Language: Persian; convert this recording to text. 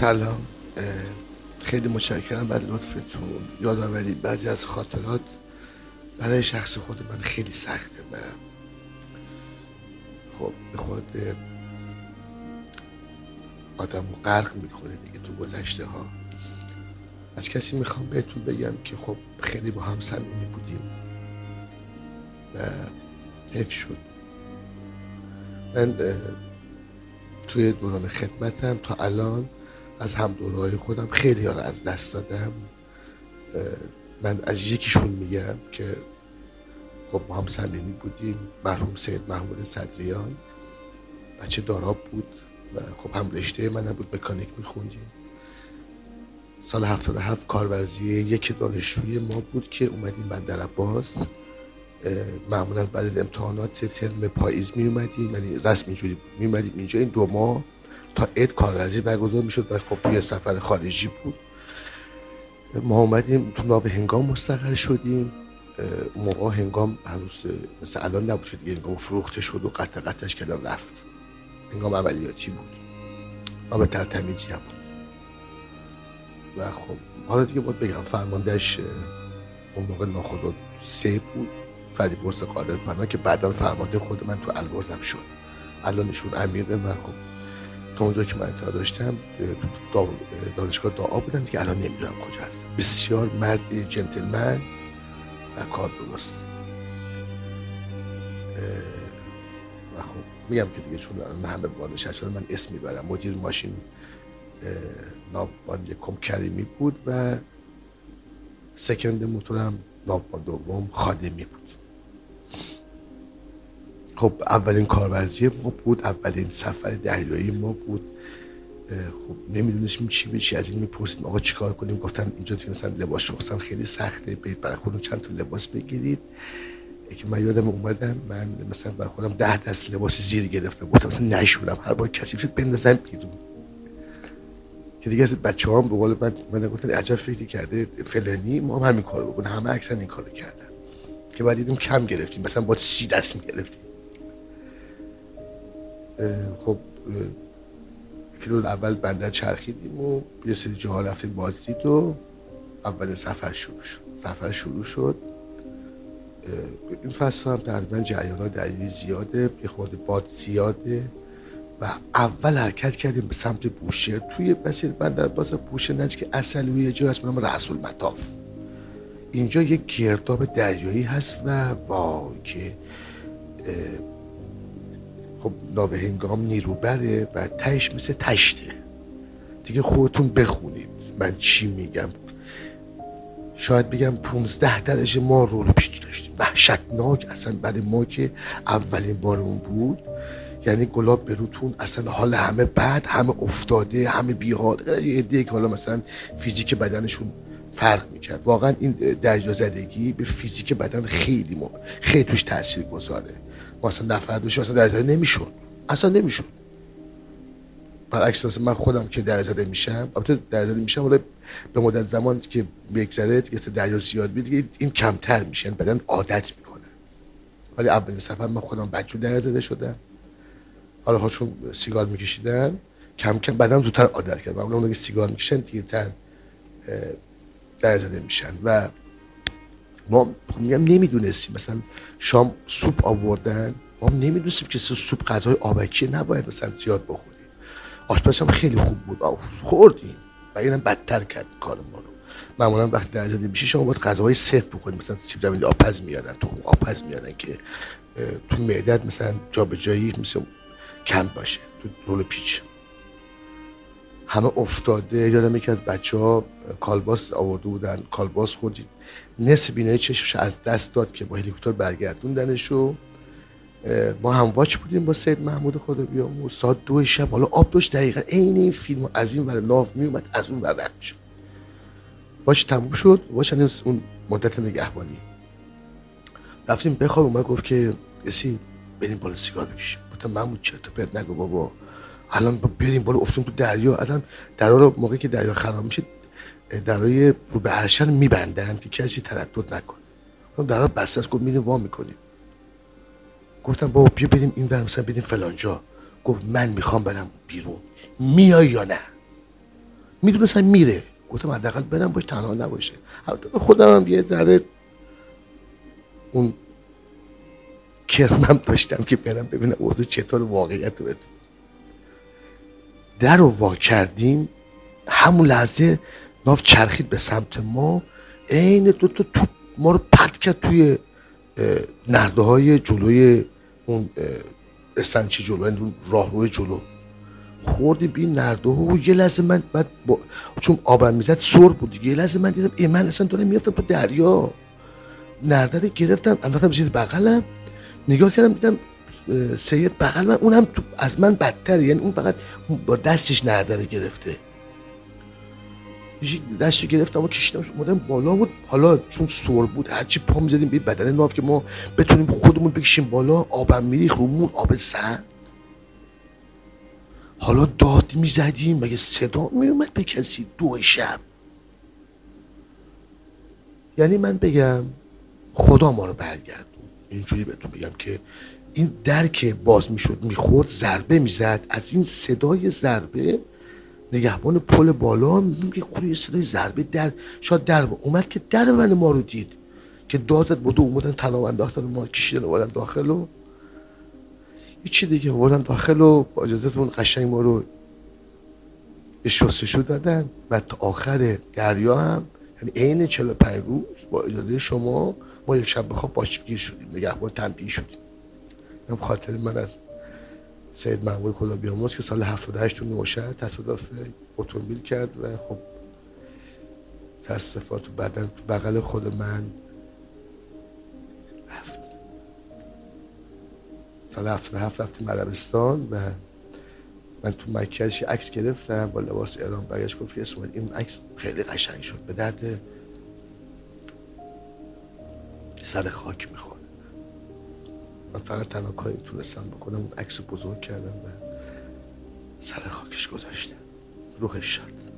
سلام. خیلی متشکرم بر لطفتون. یادآوری بعضی از خاطرات برای شخص خود من خیلی سخته و خب به خود آدم رو غرق می‌کنه دیگه تو گذشته ها از کسی می‌خوام بهتون بگم که خب خیلی با هم صمیمی بودیم و حیف شد. من توی دوران خدمتم تا الان از هم دورهای خودم خیلی رو از دست دادم. من از یکیشون میگم که خب با هم صمیمی بودیم. مرحوم سید محمود صدریان بچه داراب بود و خب هم رشته من بود مکانیک میخوندیم. سال 77 کارورزی یک دانشجوی ما بود که اومدیم بندر عباس. معمولا بعد از امتحانات ترم پاییز می اومدیم یعنی رسم اینجوری بود. می اومدیم اینجا این دو ماه تا عید کارورزی برگزار می‌شد و خب یه سفر خارجی بود. ما اومدیم تو ناو هنگام مستقر شدیم. موقع هنگام هنوز مثل الان نبود که دیگه هنگام فروخته شد و قطع قطعش کردن رفت. هنگام عملیاتی بود. آب ترتمیزی هم بود. و خب حالا دیگه باید بگم فرماندهش اون موقع ناخدا سه بود. فری برس قادر پناه که بعدا فرمانده خود من تو البرزم شد. الانشون امیره و خب تا اونجا که من اطلاع داشتم تو دانشگاه دعا بودن که الان نمی‌دونم کجا هست بسیار مرد جنتلمن و کار درست و خب میگم که دیگه چون همه بانش شد من اسم می‌برم. مدیر ماشین ناوبان یکم کریمی بود و سکند موتورم ناوبان دوم خادمی بود. خب اولین کارورزی ما بود اولین سفر دریایی ما بود. خب نمی‌دونستیم چی چی از این می‌پرسیم. آقا چیکار کنیم؟ گفتن اینجا که مثلا لباس شخصم خیلی سخته برید برای خودم چند تا لباس بگیرید. که من یادم اومدم من مثلا برای خودم ده دست لباس زیر گرفتم گفتم مثلا نشورم هر بار کسی شد بندازم بیرون. که دیگه بچه هم به قول من من گفتن عجب فکری کرده فلانی ما هم همین کارو بکنیم همه اکثر این کارو کردن. که بعد دیدیم کم گرفتیم. مثلا با سی دست می‌گرفتیم. خب کیلو اول بندر چرخیدیم و یه سری جاها رفتیم بازدید و اول سفر شروع شد. سفر شروع شد. این فصل هم تقریبا جریان دلیلی زیاده یه خود باد زیاده و اول حرکت کردیم به سمت بوشهر. توی مسیر بندر باز بوشهر نزدیک اصلی یه جا هست نام رسول مطاف. اینجا یه گرداب دریایی هست و با که خب ناو هنگام نیروبره و تهش مثل تشته. دیگه خودتون بخونید. من چی میگم؟ شاید بگم 15 درجه ما رول پیچ داشتیم. وحشتناک اصلا برای ما که اولین بارمون بود. یعنی گلاب بروتون اصلا حال همه بد همه افتاده همه بیحال. یه عده که حالا مثلا فیزیک بدنشون فرق می‌کرد. واقعا این درجا زدگی به فیزیک بدن خیلی ما خیلی توش تاثیر گذاره اصلا نفر دوش اصلا درجا نمیشون اصلا نمیشون برعکس من خودم که درزده میشم البته درزده میشم ولی به مدت زمان که بگذره دیگه دریا زیاد بید این کمتر میشه یعنی بدن عادت می‌کنه. ولی اولین سفر من خودم بچه درزده شدم. حالا ها سیگار میکشیدن. کم کم بدن زودتر عادت کرد معمولا اونها که سیگار می‌کشن دیرتر درزده میشن. و ما خب میگم نمی‌دونستیم. مثلا شام سوپ آوردن. ما نمی‌دونستیم که سوپ غذای آبکی نباید مثلا زیاد بخوریم آشپز هم خیلی خوب بود. خوردیم. و اینم بدتر کرد کار ما رو. معمولا وقتی در زده میشه شما باید غذاهای سفت بخورید مثلا سیب زمینی آپز میارن تخم آپز میارن که تو معدت مثلا جابجایی مثل کم باشه تو رول پیچ. همه افتاده. یادم یکی از بچه ها کالباس آورده بودن. کالباس خوردید نصف بینایی چشمش از دست داد که با هلیکوپتر برگردوندنش و ما هم واچ بودیم با سید محمود خدا بیامور ساعت دو شب. حالا آب داشت دقیقا عین این فیلم از این ور ناف می اومد از اون ور شد. واچ تموم شد. واچ اون مدت نگهبانی. رفتیم بخواب اومد گفت که اسی بریم بالا سیگار بکشیم. گفتم محمود چرت پرت نگو بابا. الان بریم بالا افتیم تو دریا. الان دریا رو موقعی که دریا خراب میشه درای رو به عرشن میبندن که کسی تردد نکنه. درا بسته است گفت میریم وا می‌کنیم. گفتم بابا بیا بریم این ور مثلا بریم فلانجا. گفت من می‌خوام برم بیرون. میای یا نه؟ می‌دونستم میره. گفتم حداقل برم باش تنها نباشه. خودم هم یه ذره اون کرمم داشتم که برم ببینم اوضاع چطور واقعیت رو در رو وا کردیم همون لحظه ناف چرخید به سمت ما. عین دو تا توپ ما رو پرت کرد توی نرده های جلوی اون استنچی جلو اون روی جلو. خوردیم به این نرده و یه لحظه من بعد با... چون آبم می‌زد سر بود یه لحظه من دیدم ای من اصلا دارم میفتم تو دریا. نرده رو گرفتم انداختم زیر بغلم. نگاه کردم دیدم سید بغل من اونم تو از من بدتره. یعنی اون فقط با دستش نرده رو گرفته دستش گرفتم و کشیدم اومدم بالا بود. حالا چون سور بود هرچی پا می‌زدیم به بدن ناف که ما بتونیم خودمون بکشیم بالا آبم میریخ رومون آب سرد. حالا داد می‌زدیم مگه صدا میومد به کسی دو شب؟ یعنی من بگم خدا ما رو برگرد اینجوری بهتون بگم که این در که باز می‌شد می‌خورد ضربه می‌زد. از این صدای ضربه نگهبان پل بالا میگه خوری صدای ضربه در شاید در اومد که در من ما رو دید. که دادت بوده اومدن تناب انداختن ما کشیدن اومدن داخل و دیگه اومدن داخل و با اجازتون قشنگ ما رو شستشو دادن. و تا آخر دریا هم یعنی عین 45 روز با اجازه شما ما یک شب بخواب باشگیر شدیم. نگهبان تنبیه شدیم. هم خاطر من از سید محمود خدا بیامرز که سال 78 تو نوشهر تصادف اتومبیل کرد و خب تصفات تو بدن تو بغل خود من رفت. سال 77 رفتیم عربستان و من تو مکه ازش عکس گرفتم با لباس ایران برگشت گفت که اسماعیل این عکس خیلی قشنگ شد. به درد سر خاک می‌خوره من فقط تنها کاری تونستم بکنم اون عکس بزرگ کردم و سر خاکش گذاشتم. روحش شد